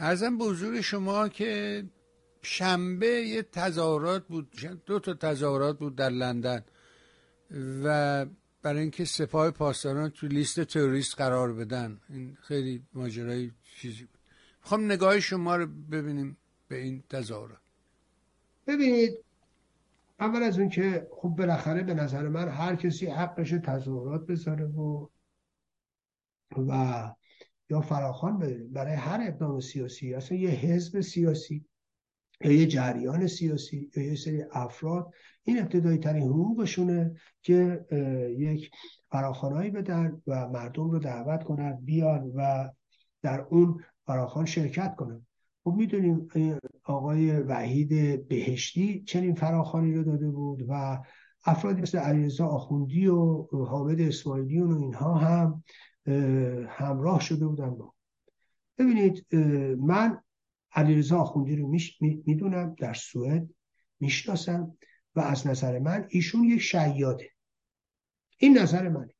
ارزم به حضور شما که شنبه یه تظاهرات بود دو تا تظاهرات بود در لندن و برای اینکه سپاه پاسداران تو لیست تروریست قرار بدن. این خیلی ماجرای چیزی بود. می‌خوام نگاه شما رو ببینیم به این تظاهرات. ببینید اول از اون که خب بالاخره به نظر من هر کسی حقش تظاهرات بذاره و و یا فراخان برای هر اقدام سیاسی اصلا یه حزب سیاسی یا یه جریان سیاسی یا یه سری افراد این ابتدایی ترین حقوقشونه که یک فراخانهایی بدن و مردم رو دعوت کنن بیان و در اون فراخان شرکت کنن. خب می‌دونیم آقای وحید بهشتی چنین فراخانی رو داده بود و افرادی مثل علیرضا آخوندی و حامد اسماعیلیون و اینها هم همراه شده بودن با. ببینید من علیرضا آخوندی رو می‌دونم در سوئد می‌شناسم و از نظر من ایشون یک شیاده این نظر منه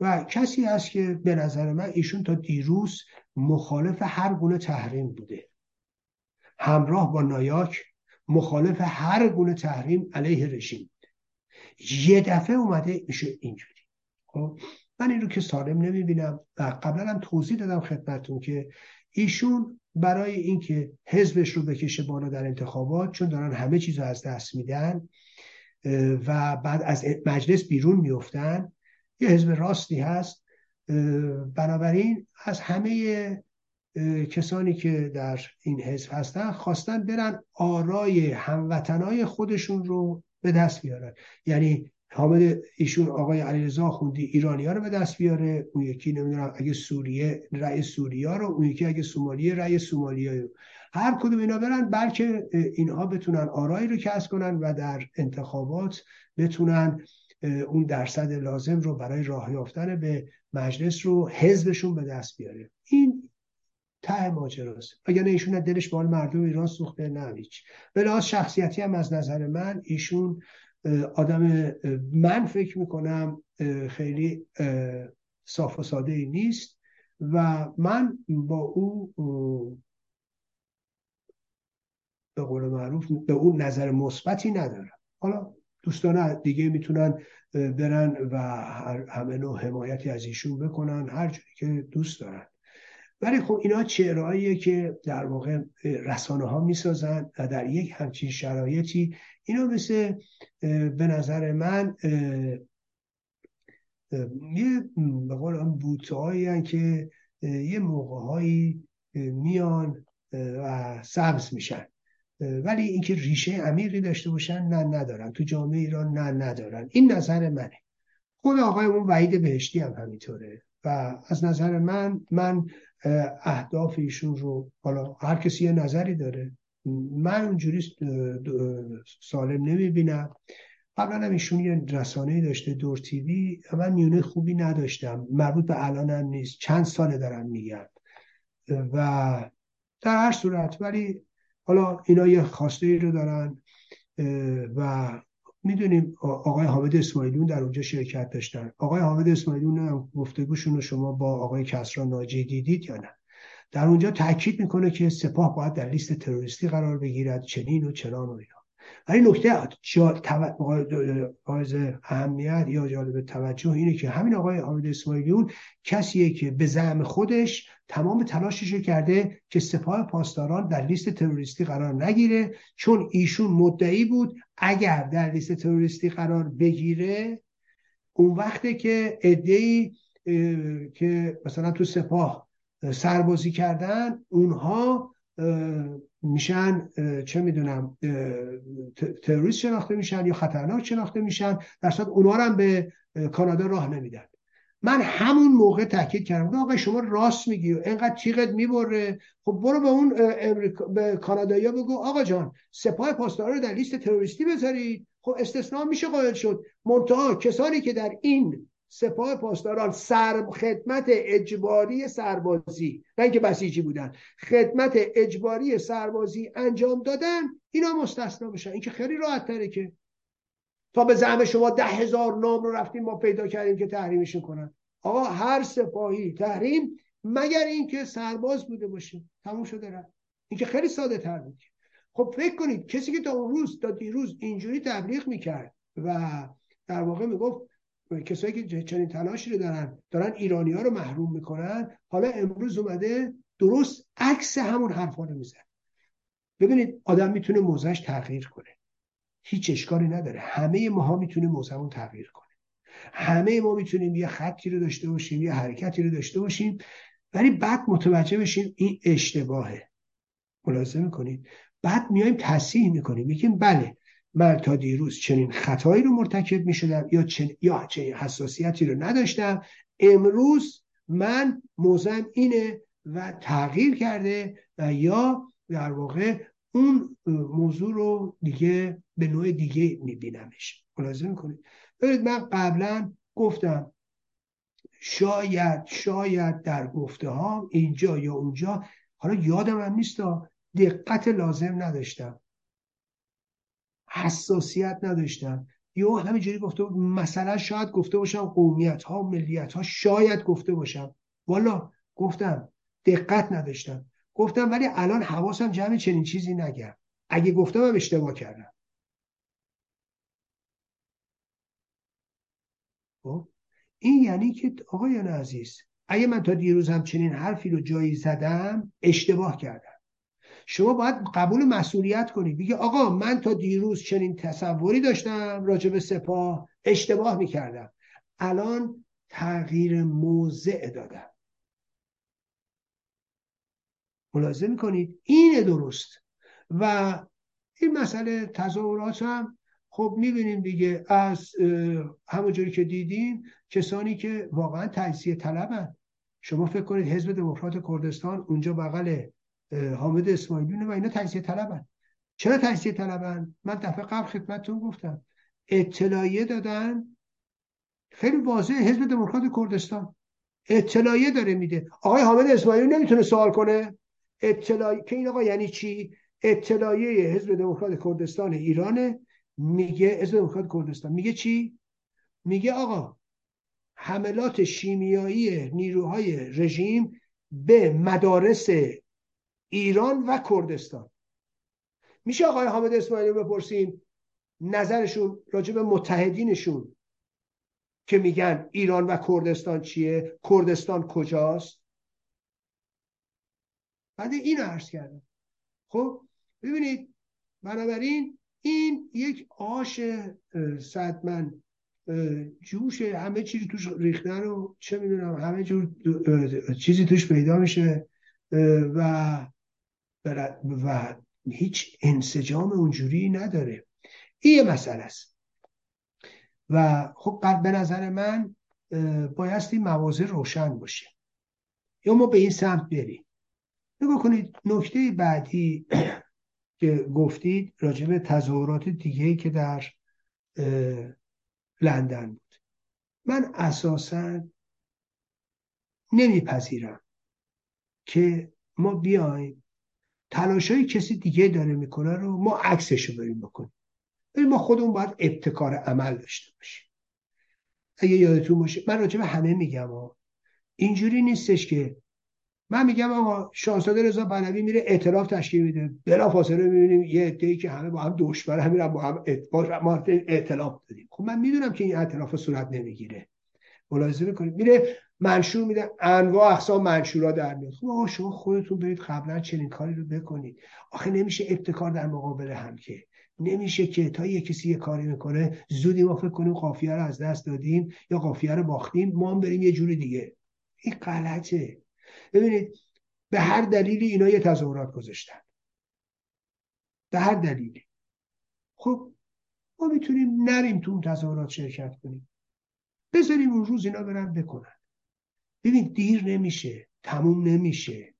و کسی هست که به نظر من ایشون تا دیروز مخالف هر گونه تحریم بوده. همراه با نایاک مخالف هر گونه تحریم علیه رژیم. بوده یه دفعه اومده میشه اینجوری. خب؟ من این رو که سالم نمی‌بینم و قبلا هم توضیح دادم خدمتون که ایشون برای اینکه حزبش رو بکشه بالا در انتخابات چون دارن همه چیز رو از دست میدن و بعد از مجلس بیرون میفتن یه حزب راستی هست بنابراین از همه کسانی که در این حزب هستن خواستن برن آرای هموطنای خودشون رو به دست بیارن. یعنی حامد ایشون آقای علیرضا خوندی ها رو به دست بیاره. اون یکی نمی‌دونم اگه سوریه رأی سوریا رو. اون یکی اگه سومالیه رأی سومالیا رو. هر کدوم اینا برن بلکه اینها بتونن آرایی رو کسب کنن و در انتخابات بتونن اون درصد لازم رو برای راه یافتن به مجلس رو حزبشون به دست بیاره. این ته ماجراست. اگر ایشون دلش بال مردم ایران سوخته نه هیچ. به شخصیتی هم از نظر من ایشون آدم من فکر می‌کنم خیلی صاف و ساده ای نیست و من با او به قول معروف به اون نظر مثبتی ندارم. حالا دوستان دیگه می‌تونن برن و همه نوع حمایتی از ایشون بکنن هر جوری که دوست دارن. ولی خب اینا چهرهاییه که در واقع رسانه ها می‌سازن و در یک همچین شرایطی اینا مثل به نظر من یه به قول هم که یه موقع هایی میان و سبز میشن. ولی اینکه ریشه عمیقی داشته باشن نه ندارن. تو جامعه ایران نه ندارن. این نظر منه. خود آقای اون وحید بهشتی هم همینطوره. و از نظر من من اهداف ایشون رو حالا هر کسی یه نظری داره. من اونجوری سالم نمی‌بینم. قبلا هم ایشون یه رسانه داشته دور تیوی من میونه خوبی نداشتم. مربوط به الان هم نیست. چند ساله دارم میگم. و در هر صورت ولی حالا اینا یه خواسته ای رو دارن و می‌دونیم آقای حامد اسماعیلیون در اونجا شرکت داشتن. آقای حامد اسماعیلیون هم گفتگوشون رو شما با آقای کسرا ناجی دیدید یا نه؟ در اونجا تاکید می‌کنه که سپاه باید در لیست تروریستی قرار بگیرد چنین و چنان و اینا. ولی نکته حائز اهمیت یا جالب توجه اینه که همین آقای حامد اسماعیلیون کسیه که به زعم خودش تمام تلاشش کرده که سپاه پاسداران در لیست تروریستی قرار نگیره چون ایشون مدعی بود اگر در لیست تروریستی قرار بگیره اون وقته که ادهی که مثلا تو سپاه سربازی کردن اونها میشن چه می‌دونم تروریست شناخته میشن یا خطرناک شناخته میشن در صورت اونا هم به کانادا راه نمیدن. من همون موقع تاکید کردم. آقا شما راست میگی و اینقدر تیغت می‌بره. خب برو به اون امریکا به کانادایی بگو آقا جان سپاه پاسداران رو در لیست تروریستی بذارید. خب استثناء میشه قائل شد. منتها کسانی که در این سپاه پاسداران سر خدمت اجباری سربازی نه اینکه بسیجی بودن خدمت اجباری سربازی انجام دادن اینا مستثنا بشن. این که خیلی راحت تره که تا به زعم شما ده هزار نام رو رفتیم ما پیدا کردیم که تحریمشون کنن. آقا هر سپاهی تحریم مگر اینکه سرباز بوده باشه. تموم شده رفت. اینکه خیلی ساده تر بود. خب فکر کنید کسی که تا اون روز تا دیروز اینجوری تبلیغ می‌کرد و در واقع می‌گفت کسایی که چنین تلاشی رو دارن دارن ایرانی ها رو محروم می‌کنن حالا امروز اومده درست عکس همون حرفا رو میزن ببینید آدم می‌تونه موزش تغییر کنه. هیچ اشکالی نداره. همه ماها می‌تونه موزمون تغییر کنه همه ما می‌تونیم یه خطی رو داشته باشیم یه حرکتی رو داشته باشیم ولی بعد متوجه بشیم این اشتباهه. ملاحظه می‌کنید؟ بعد میایم تصحیح می‌کنیم. میگیم بله من تا دیروز چنین خطایی رو مرتکب می‌شدم یا چن... یا چنین حساسیتی رو نداشتم. امروز من موزم اینه و تغییر کرده و یا در واقع اون موضوع رو دیگه به نوع دیگه میبینمش. ملاحظه می‌کنید ببینید من قبلا گفتم شاید شاید در گفته ها اینجا یا اونجا حالا یادم هم نیست دقت لازم نداشتم. حساسیت نداشتم. یا همینجوری گفته مثلا شاید گفته باشم قومیت ها ملیت ها شاید گفته باشم. والا گفتم دقت نداشتم. گفتم ولی الان حواسم جمع چنین چیزی نگم اگه گفتم هم اشتباه کردم. خب؟ این یعنی که آقایان عزیز اگه من تا دیروز هم چنین حرفی رو جایی زدم اشتباه کردم. شما باید قبول مسئولیت کنید. بگی آقا من تا دیروز چنین تصوری داشتم راجع به سپاه اشتباه می‌کردم. الان تغییر موضع دادم. ملاحظه می‌کنید اینه درست. و این مسئله تظاهرات هم خب می‌بینیم دیگه از همونجوری که دیدیم کسانی که واقعا تجزیه طلبن شما فکر کنید حزب دموکرات کردستان اونجا بغل حامد اسماعیلیونه و اینا تجزیه طلبن چرا تجزیه طلبن من دفعه قبل خدمتتون گفتم. اطلاعیه دادن. خیلی واضح حزب دموکرات کردستان. اطلاعیه داره میده. آقای حامد اسماعیلی نمی‌تونه سوال کنه؟ اطلاعیه که این آقا یعنی چی؟ اطلاعیه حزب دموکرات کردستان ایرانه. میگه حزب دموکرات کردستان. میگه چی؟ میگه آقا حملات شیمیایی نیروهای رژیم به مدارس ایران و کردستان. میشه آقای حامد اسماعیلی بپرسیم نظرشون راجع به متحدینشون که میگن ایران و کردستان چیه؟ کردستان کجاست؟ بعد این عرض کردم. خب ببینید بنابراین این یک آش صدمن جوش همه چیزی توش ریختن و چه می‌دونم همه جور چیزی توش پیدا میشه و و هیچ انسجام اونجوری نداره. این یه مسئله است. و خب به نظر من بایستی موازه روشن باشه. یا ما به این سمت بریم. نگاه کنید نکته بعدی که گفتید راجع به تظاهرات دیگه که در لندن بود. من اساسا نمیپذیرم که ما بیایم تلاشای کسی دیگه داره می‌کنه رو ما عکسش رو بریم بکنیم. ولی ما خودمون باید ابتکار عمل داشته باشیم. اگه یادتون باشه من راجع به همه میگم ها اینجوری نیستش که من میگم آقا شاهزاده رضا پهلوی میره اعتراف تشکیل میده. بلا فاصله می‌بینیم یه عده‌ای که همه با هم دشمن هم با هم اعتلاف دادیم. خب من می‌دونم که این اعتراف صورت نمی‌گیره. ملاحظه می‌کنید؟ میره منشور میده انواع اقسام منشورا در میاد. خب آقا شما خودتون برید قبلا چنین کاری رو بکنید. آخه نمیشه ابتکار در مقابل هم که. نمیشه که تا یه کسی یه کاری می‌کنه زودی ما فکر کنیم قافیه رو از دست دادیم یا قافیه رو باختیم ما هم بریم یه جوری دیگه. این غلطه. ببینید به هر دلیلی اینا یه تظاهرات گذاشتن. به هر دلیلی. خب ما می‌تونیم نریم تو اون تظاهرات شرکت کنیم. بذاریم اون روز اینا برن بکنن. ببین دیر نمیشه. تموم نمیشه.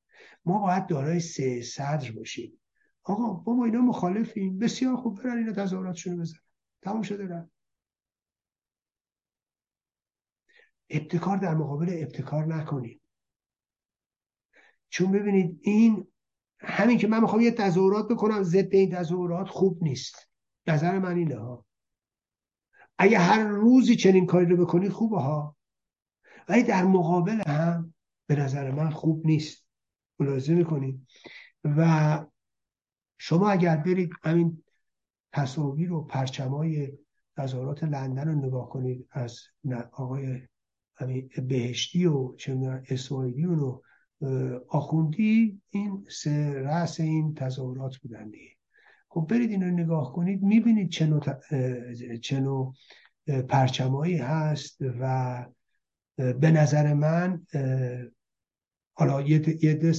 ما باید دارای سه صدر باشیم. آقا با ما اینا مخالفیم. بسیار خوب برن اینا تظاهراتشون بزنن. تموم شده رن ابتکار در مقابل ابتکار نکنیم. چون ببینید این همین که من می‌خوام یه تظاهرات بکنم ضد این تظاهرات خوب نیست. نظر من اینه ها. اگه هر روزی چنین کاری رو بکنید خوبه ها. ولی در مقابل هم به نظر من خوب نیست. ملاحظه می‌کنید؟ و شما اگر برید همین تصاویر و پرچمای تظاهرات لندن رو نگاه کنید از آقای بهشتی و چه اسماعیلیون و آخوندی این سه رأس این تظاهرات بودن دیگه. خب برید این نگاه کنید می‌بینید چه نوع پرچمایی هست و به نظر من حالا یه یه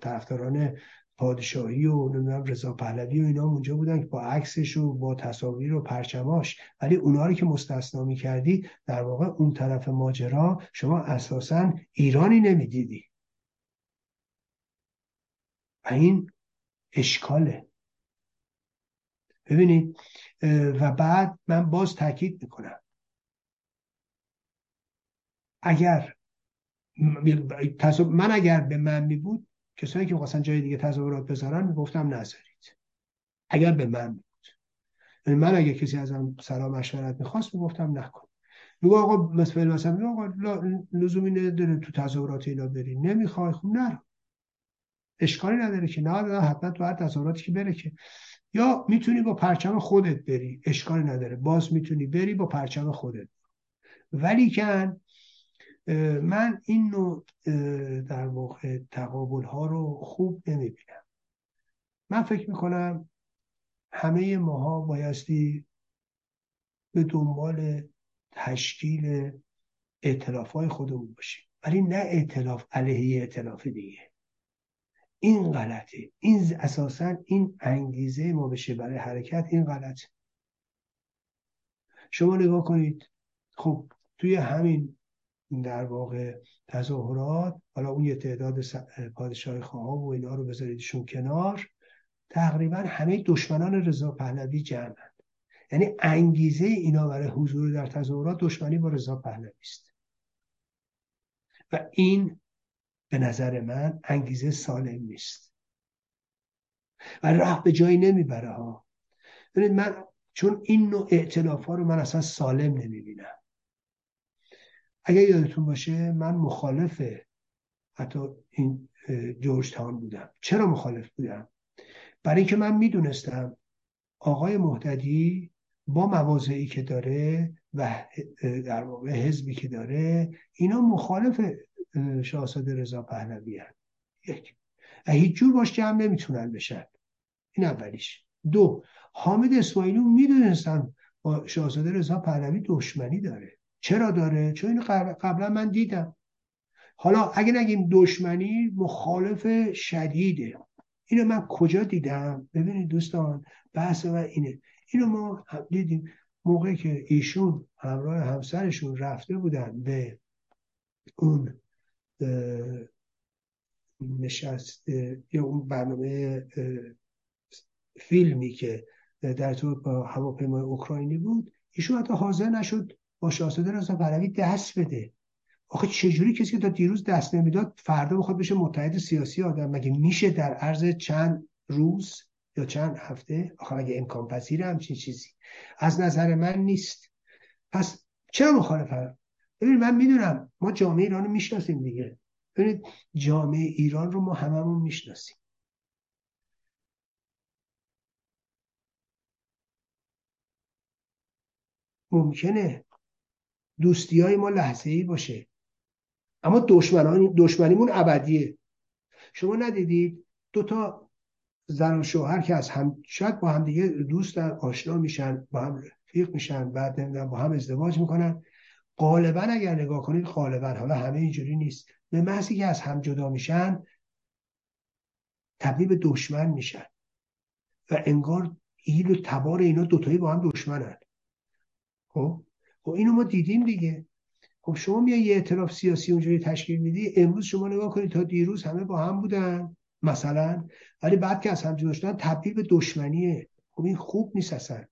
طرفداران پادشاهی و نمی‌دونم رضا پهلوی و اینا اونجا بودن که با عکسش و با تصاویر و پرچماش. ولی اونا رو که مستثنا می‌کردی در واقع اون طرف ماجرا شما اساسا ایرانی نمی‌دیدی. و این اشکاله. ببینید و بعد من باز تاکید می‌کنم. اگر من اگر به من می بود کسانی که می‌خواستن جای دیگه تظاهرات بذارن می‌گفتم نذارید. اگر به من بود. یعنی من اگر کسی ازم سلام مشورت می‌خواست می‌گفتم نکن میگو آقا مثلا مثلا میگو آقا لزومی نداره تو تظاهرات اینا بری. نمی‌خوای؟ خب نرو. اشکالی نداره که. نه حتما تو هر تظاهراتی که بره که. یا می‌تونی با پرچم خودت بری. اشکالی نداره. باز می‌تونی بری با پرچم خودت. ولی کن من این نوع در واقع تقابل ها رو خوب نمی‌بینم. من فکر می‌کنم همه ماها بایستی به دنبال تشکیل اعتلاف های خودمون باشیم. ولی نه اعتلاف علیه اعتلاف دیگه. این غلطه. این اساسا این انگیزه ما بشه برای حرکت این غلطه. شما نگاه کنید. خب توی همین در واقع تظاهرات. حالا اون یه تعداد پادشاه خواه و اینا رو بذاریدشون کنار. تقریبا همه دشمنان رضا پهلوی جمعند. یعنی انگیزه اینا برای حضور در تظاهرات دشمنی با رضا پهلوی است. و این به نظر من انگیزه سالم نیست. و راه به جایی نمی‌بره ها. من چون این نوع اعتلاف ها رو من اصلا سالم نمی‌بینم. اگر یادتون باشه من مخالف حتی این جورج تاون بودم. چرا مخالف بودم؟ برای اینکه من می‌دونستم آقای محتدی با موازعی که داره و در واقع حزبی که داره اینا مخالف شاهزاده رضا پهلوی هست یک. هیچ جور باش جمع نمی‌تونن بشن. این اولیش. دو. حامد اسماعیلی می‌دونستن با شاهزاده رضا پهلوی دشمنی داره. چرا داره؟ چون اینو قبلا من دیدم. حالا اگه نگیم دشمنی مخالف شدیده. اینو من کجا دیدم؟ ببینید دوستان بحث من اینه. اینو ما دیدیم موقعی که ایشون همراه همسرشون رفته بودن به اون نشست یا اون برنامه فیلمی که در تو هواپیمای اوکراینی بود ایشون حتی حاضر نشد با شاهزاده رضا پهلوی دست بده. آخه چجوری کسی که تا دیروز دست نمی‌داد فردا بخواد بشه متحد سیاسی آدم؟ مگه میشه در عرض چند روز یا چند هفته؟ آخه مگه امکان پذیر همچین چیزی؟ از نظر من نیست. پس چرا مخالفم ببینید من می‌دونم ما جامعه ایران رو می‌شناسیم دیگه. ببینید جامعه ایران رو ما هممون می‌شناسیم. ممکنه. دوستی های ما لحظه ای باشه. اما دشمنان دشمنیمون ابدیه. شما ندیدید؟ دو تا زن و شوهر که از هم شاید با هم دیگه دوستن آشنا میشن با هم رفیق میشن بعد نمی‌دونم با هم ازدواج می‌کنن. غالبا اگر نگاه کنید غالبا حالا همه اینجوری نیست. به محضی که از هم جدا میشن تبدیل به دشمن میشن. و انگار ایل و تبار اینا دوتایی با هم دشمنن. خب؟ خب اینو ما دیدیم دیگه. خب شما میای یه اعتراف سیاسی اونجوری تشکیل میدی امروز شما نگاه کنید تا دیروز همه با هم بودن مثلا. ولی بعد که از هم جدا شدن تبدیل به دشمنیه. خب این خوب نیست اصلا.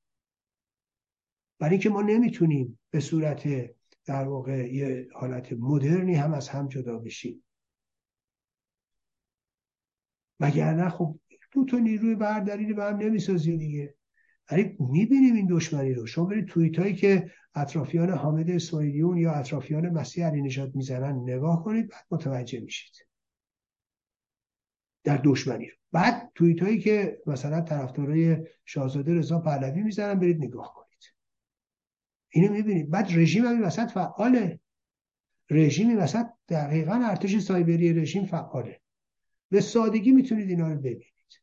برای اینکه ما نمی‌تونیم به صورت در واقع یه حالت مدرنی هم از هم جدا بشیم. نه خب دو تا نیروی برداری به هم نمی‌سازی دیگه. ولی می‌بینیم این دشمنی رو. شما برید توییت هایی که اطرافیان حامد اسماعیلیون یا اطرافیان مسیح علی نژاد می‌زنن نگاه کنید بعد متوجه میشید. در دشمنی رو. بعد توییت هایی که مثلا طرفدارای شاهزاده رضا پهلوی می‌زنن برید نگاه کنید. اینو می‌بینید. بعد رژیم هم وسط فعاله. رژیمی وسط دقیقا ارتش سایبری رژیم فعاله. به سادگی می‌تونید اینا رو ببینید.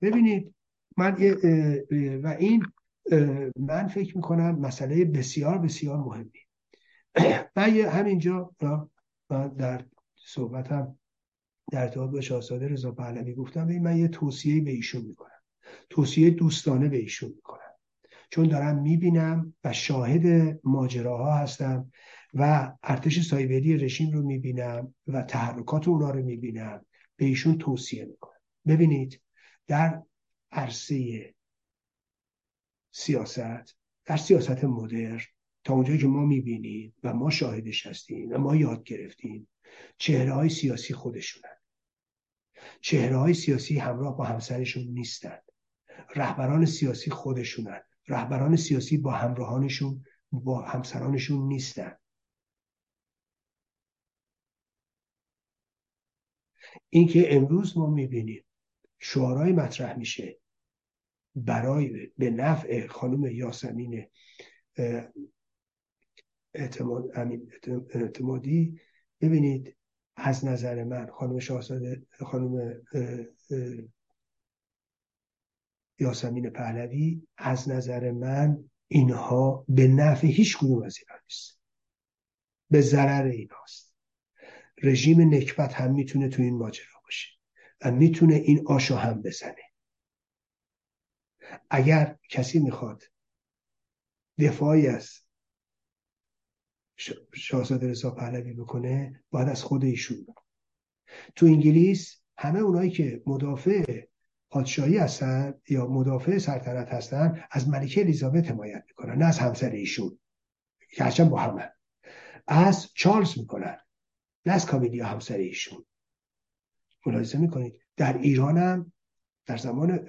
ببینید من و این من فکر می‌کنم مسئله بسیار بسیار مهمی. من همینجا من در صحبتم در ارتباط با شاهزاده رضا پهلوی گفتم من یه توصیه به ایشون می‌کنم. توصیه دوستانه به ایشون می‌کنم. چون دارم می‌بینم و شاهد ماجراها هستم و ارتش سایبری رژیم رو می‌بینم و تحرکات اونا رو می‌بینم. به ایشون توصیه می‌کنم. ببینید در عرصه سیاست در سیاست مدرن تا اونجایی که ما می‌بینیم و ما شاهدش هستیم و ما یاد گرفتیم چهره های سیاسی خودشونن. چهره های سیاسی همراه با همسرشون نیستن. رهبران سیاسی خودشونن. رهبران سیاسی با همراهانشون با همسرانشون نیستن. اینکه امروز ما می‌بینیم شعارهای مطرح میشه برای به نفع خانم یاسمین اعتماد اعتمادی. ببینید از نظر من خانم شاهزاده خانم یاسمین پهلوی از نظر من اینها به نفع هیچ کدوم از اینا نیست. به ضرر ایناست. رژیم نکبت هم می‌تونه تو این ماجرا باشه و می‌تونه این آشو هم بزنه. اگر کسی می‌خواد دفاعی از شاهزاده رضا پهلوی بکنه باید از خود ایشون تو انگلیس همه اونایی که مدافع پادشاهی هستن یا مدافع سلطنت هستن از ملکه الیزابت حمایت می‌کنن نه از همسر ایشون که هرچند با همه. از چارلز می‌کنن نه از کامیلیا همسر ایشون. ملاحظه می‌کنید؟ در ایران هم در زمان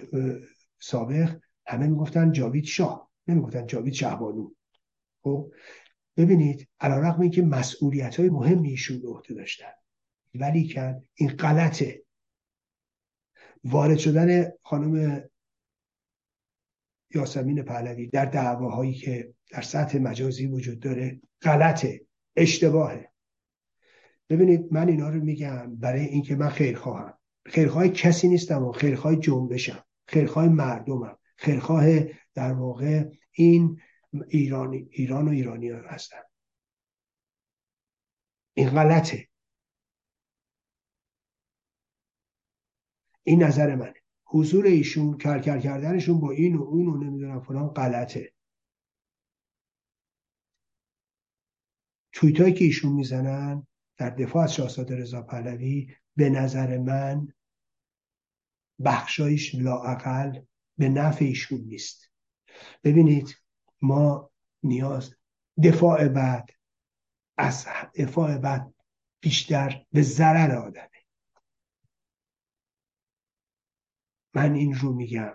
سابق همه می‌گفتن جاوید شاه نمی‌گفتن جاوید شهبانو خب ببینید علیرغم اینکه مسئولیت های مهمی ایشون به عهده داشتن ولی که این غلطه. وارد شدن خانم یاسمین پهلوی در دعواهایی که در سطح مجازی وجود داره غلطه اشتباهه. ببینید من اینا رو میگم برای اینکه من خیرخواهم. خیرخواه کسی نیستم و خیرخواه جنبشم. خیرخواه مردمم. خیرخواه در واقع این ایرانی ایران و ایرانی هستن این غلطه. این نظر منه. حضور ایشون کرکر کردنشون با این و اون و نمی‌دونم فلان غلطه. تویتایی که ایشون می‌زنن در دفاع از شاهزاده رضا پهلوی به نظر من بخشایش لاعقل به نفع ایشون نیست. ببینید ما نیاز دفاع بعد از دفاع بعد بیشتر به ضرر آدمه. من این رو میگم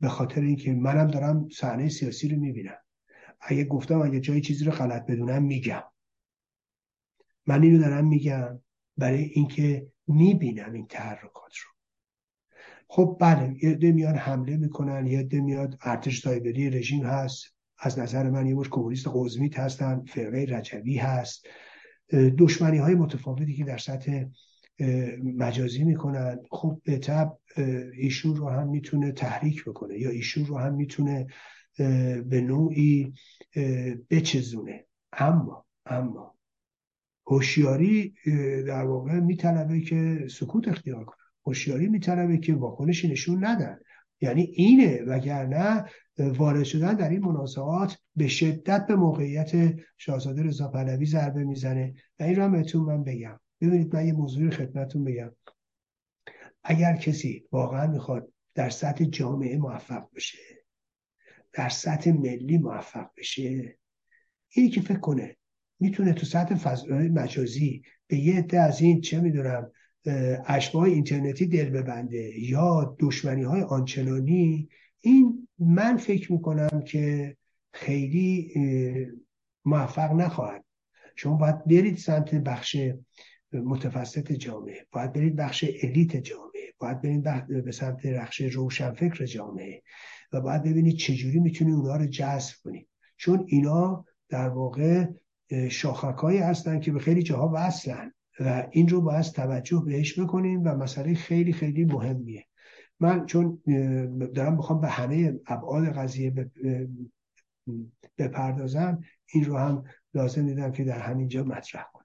به خاطر اینکه منم دارم صحنه سیاسی رو می‌بینم. اگه گفتم اگه جای چیزی رو غلط بدونم میگم. من اینو دارم میگم برای اینکه می‌بینم این تحرکات رو. خب بله یه ده میان حمله می‌کنن یه ده میاد ارتش سایبری رژیم هست از نظر من یه مش کمونیست قزمیت هستن فرقه رجوی هست. دشمنی های متفاوتی که در سطح مجازی می‌کنن. خب به طب ایشون رو هم می‌تونه تحریک بکنه یا ایشون رو هم می‌تونه به نوعی بچزونه. اما اما هوشیاری در واقع میطلبه که سکوت اختیار کنه. هوشیاری میطلبه که واکنشی نشون ندن یعنی اینه وگرنه وارد شدن در این مناسبات به شدت به موقعیت شاهزاده رضا پهلوی ضربه می‌زنه. و این رو بهتون من بگم. ببینید من یه موضوعی خدمتتون بگم. اگر کسی واقعا می‌خواد در سطح جامعه موفق بشه در سطح ملی موفق بشه اینی که فکر کنه می‌تونه تو سطح فضای مجازی به یه عده از این چه می‌دونم اشباه اینترنتی دل ببنده یا دشمنی های آنچنانی این من فکر می‌کنم که خیلی موفق نخواهد. شما باید برید سمت بخش متوسط جامعه باید برید بخش الیت جامعه باید برید به سمت بخش روشنفکر جامعه و باید ببینید چجوری می‌تونید اونها رو جذب کنید چون اینا در واقع شاخکهایی هستن که به خیلی جاها وصلن. و این رو باید توجه بهش بکنیم و مسئله خیلی خیلی مهمیه. من چون دارم می‌خوام به همه ابعاد قضیه بپردازم این رو هم لازم دیدم که در همینجا مطرح کنم